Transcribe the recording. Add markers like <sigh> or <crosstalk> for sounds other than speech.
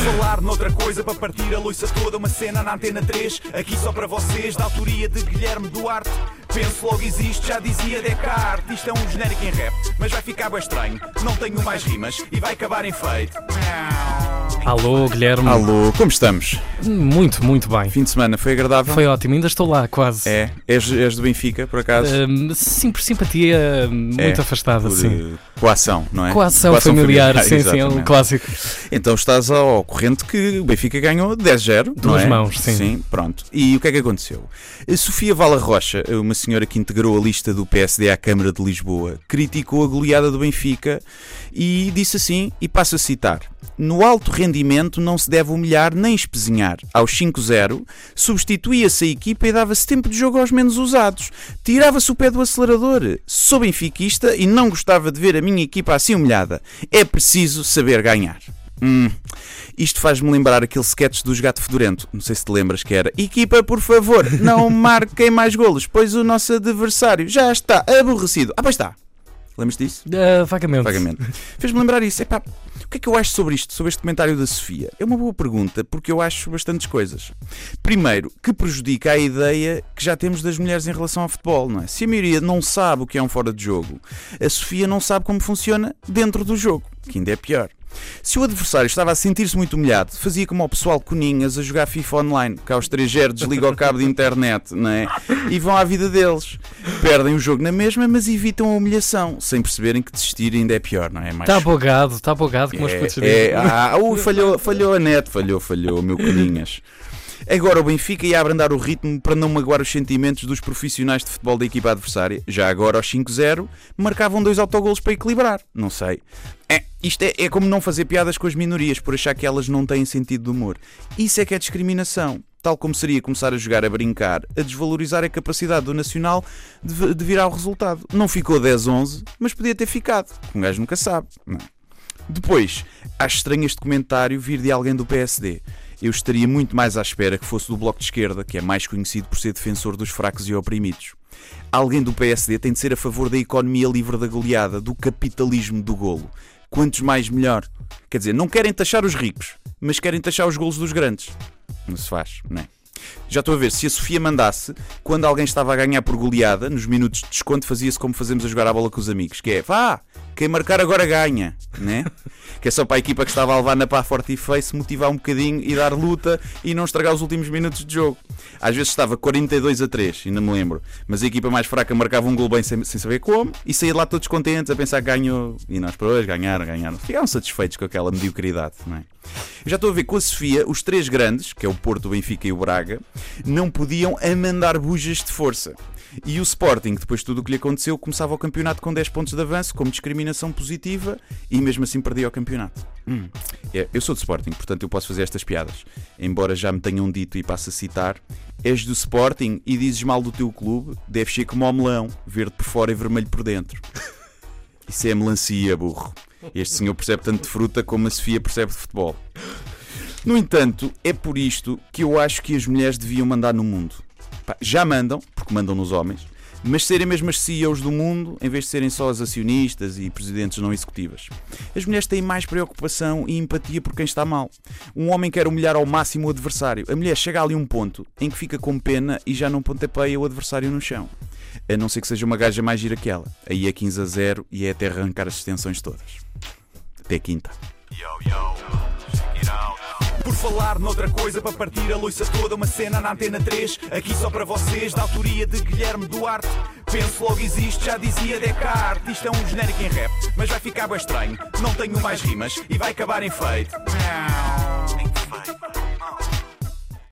falar noutra coisa para partir a loiça toda, uma cena na antena 3, aqui só para vocês, da autoria de Guilherme Duarte. Penso logo existe, já dizia Descartes. Isto é um genérico em rap, mas vai ficar bem estranho. Não tenho mais rimas e vai acabar em feito. Alô, Guilherme. Alô, como estamos? Muito, muito bem. Fim de semana foi agradável? Foi ótimo, ainda estou lá, quase. É, és, és do Benfica, por acaso? Hum, sim, por simpatia muito É, afastada, por, sim. eh, coação, não é? Coação familiar, sim, sim, é um exatamente. clássico. Então estás ao corrente que o Benfica ganhou 10-0. não Duas é? mãos, sim. Sim, pronto. E o que é que aconteceu? A Sofia Vala Rocha, uma senhora que integrou a lista do PSD à Câmara de Lisboa, criticou a goleada do Benfica e disse assim, e passo a citar: No alto rendimento não se deve humilhar nem espezinhar. Aos 5-0, substituía-se a equipa e dava-se tempo de jogo aos menos usados. Tirava-se o pé do acelerador. Sou benfiquista e não gostava de ver a minha equipa assim humilhada. É preciso saber ganhar. Hum, isto faz-me lembrar aquele sketch dos Gato Fedorento. Não sei se te lembras que era. Equipa, por favor, não <laughs> marquem mais golos, pois o nosso adversário já está aborrecido. Ah, pois está. Lembras disso? Ah, vagamente. Vagamente. Fez-me lembrar isso. Epá, que é que eu acho sobre isto, sobre este comentário da Sofia? É uma boa pergunta, porque eu acho bastantes coisas. Primeiro, que prejudica a ideia que já temos das mulheres em relação ao futebol, não é? Se a maioria não sabe o que é um fora de jogo, a Sofia não sabe como funciona dentro do jogo, que ainda é pior. Se o adversário estava a sentir-se muito humilhado, fazia como o pessoal Coninhas a jogar FIFA online, que aos 3 0 desliga o cabo de internet, não é? E vão à vida deles. Perdem o jogo na mesma, mas evitam a humilhação, sem perceberem que desistir ainda é pior, não é? Mais Está bogado, está bogado, como os putos é, dizem. é, ah, ui, falhou, falhou a net, falhou, falhou, meu Coninhas. Agora o Benfica ia abrandar o ritmo para não magoar os sentimentos dos profissionais de futebol da equipa adversária. Já agora, aos 5-0, marcavam dois autogolos para equilibrar. Não sei. É, isto é, é como não fazer piadas com as minorias por achar que elas não têm sentido de humor. Isso é que é discriminação. Tal como seria começar a jogar a brincar, a desvalorizar a capacidade do Nacional de, de virar o resultado. Não ficou 10-11, mas podia ter ficado. Um gajo nunca sabe. Não. é? Depois, acho estranho este comentário vir de alguém do PSD. Eu estaria muito mais à espera que fosse do Bloco de Esquerda, que é mais conhecido por ser defensor dos fracos e oprimidos. Alguém do PSD tem de ser a favor da economia livre da goleada, do capitalismo do golo. Quantos mais melhor. Quer dizer, não querem taxar os ricos, mas querem taxar os golos dos grandes. Não se faz, não é? Já estou a ver, se a Sofia mandasse, quando alguém estava a ganhar por goleada, nos minutos de desconto, fazia-se como fazemos a jogar a bola com os amigos, que é, vá, quem marcar agora ganha, né? Que é só para a equipa que estava a levar na pá forte e feio se motivar um bocadinho e dar luta e não estragar os últimos minutos de jogo. Às vezes estava 42 a 3, ainda me lembro, mas a equipa mais fraca marcava um gol bem sem, sem saber como e saía de lá todos contentes a pensar que ganhou e nós para hoje ganharam, ganharam. Ficaram satisfeitos com aquela mediocridade, não é? Eu já estou a ver com a Sofia, os três grandes, que é o Porto, o Benfica e o Braga, não podiam amandar bujas de força. E o Sporting, depois de tudo o que lhe aconteceu, começava o campeonato com 10 pontos de avanço, como discriminação positiva, e mesmo assim perdia o campeonato. Hum. É, eu sou de Sporting, portanto eu posso fazer estas piadas. Embora já me tenham dito e passo a citar: és do Sporting e dizes mal do teu clube, deves ser como ao melão, verde por fora e vermelho por dentro. <laughs> Isso é melancia, burro. Este senhor percebe tanto de fruta como a Sofia percebe de futebol. No entanto, é por isto que eu acho que as mulheres deviam mandar no mundo. Pá, já mandam, porque mandam nos homens, mas serem mesmo as CEOs do mundo, em vez de serem só as acionistas e presidentes não executivas. As mulheres têm mais preocupação e empatia por quem está mal. Um homem quer humilhar ao máximo o adversário. A mulher chega ali a um ponto em que fica com pena e já não pontapeia o adversário no chão. A não ser que seja uma gaja mais gira que ela. Aí é 15 a 0 e é até arrancar as extensões todas. Até quinta. Por falar noutra coisa para partir a loiça toda, uma cena na antena 3, aqui só para vocês, da autoria de Guilherme Duarte. Penso logo existe, já dizia Descartes. Isto é um genérico em rap, mas vai ficar bem estranho. Não tenho mais rimas e vai acabar em feito.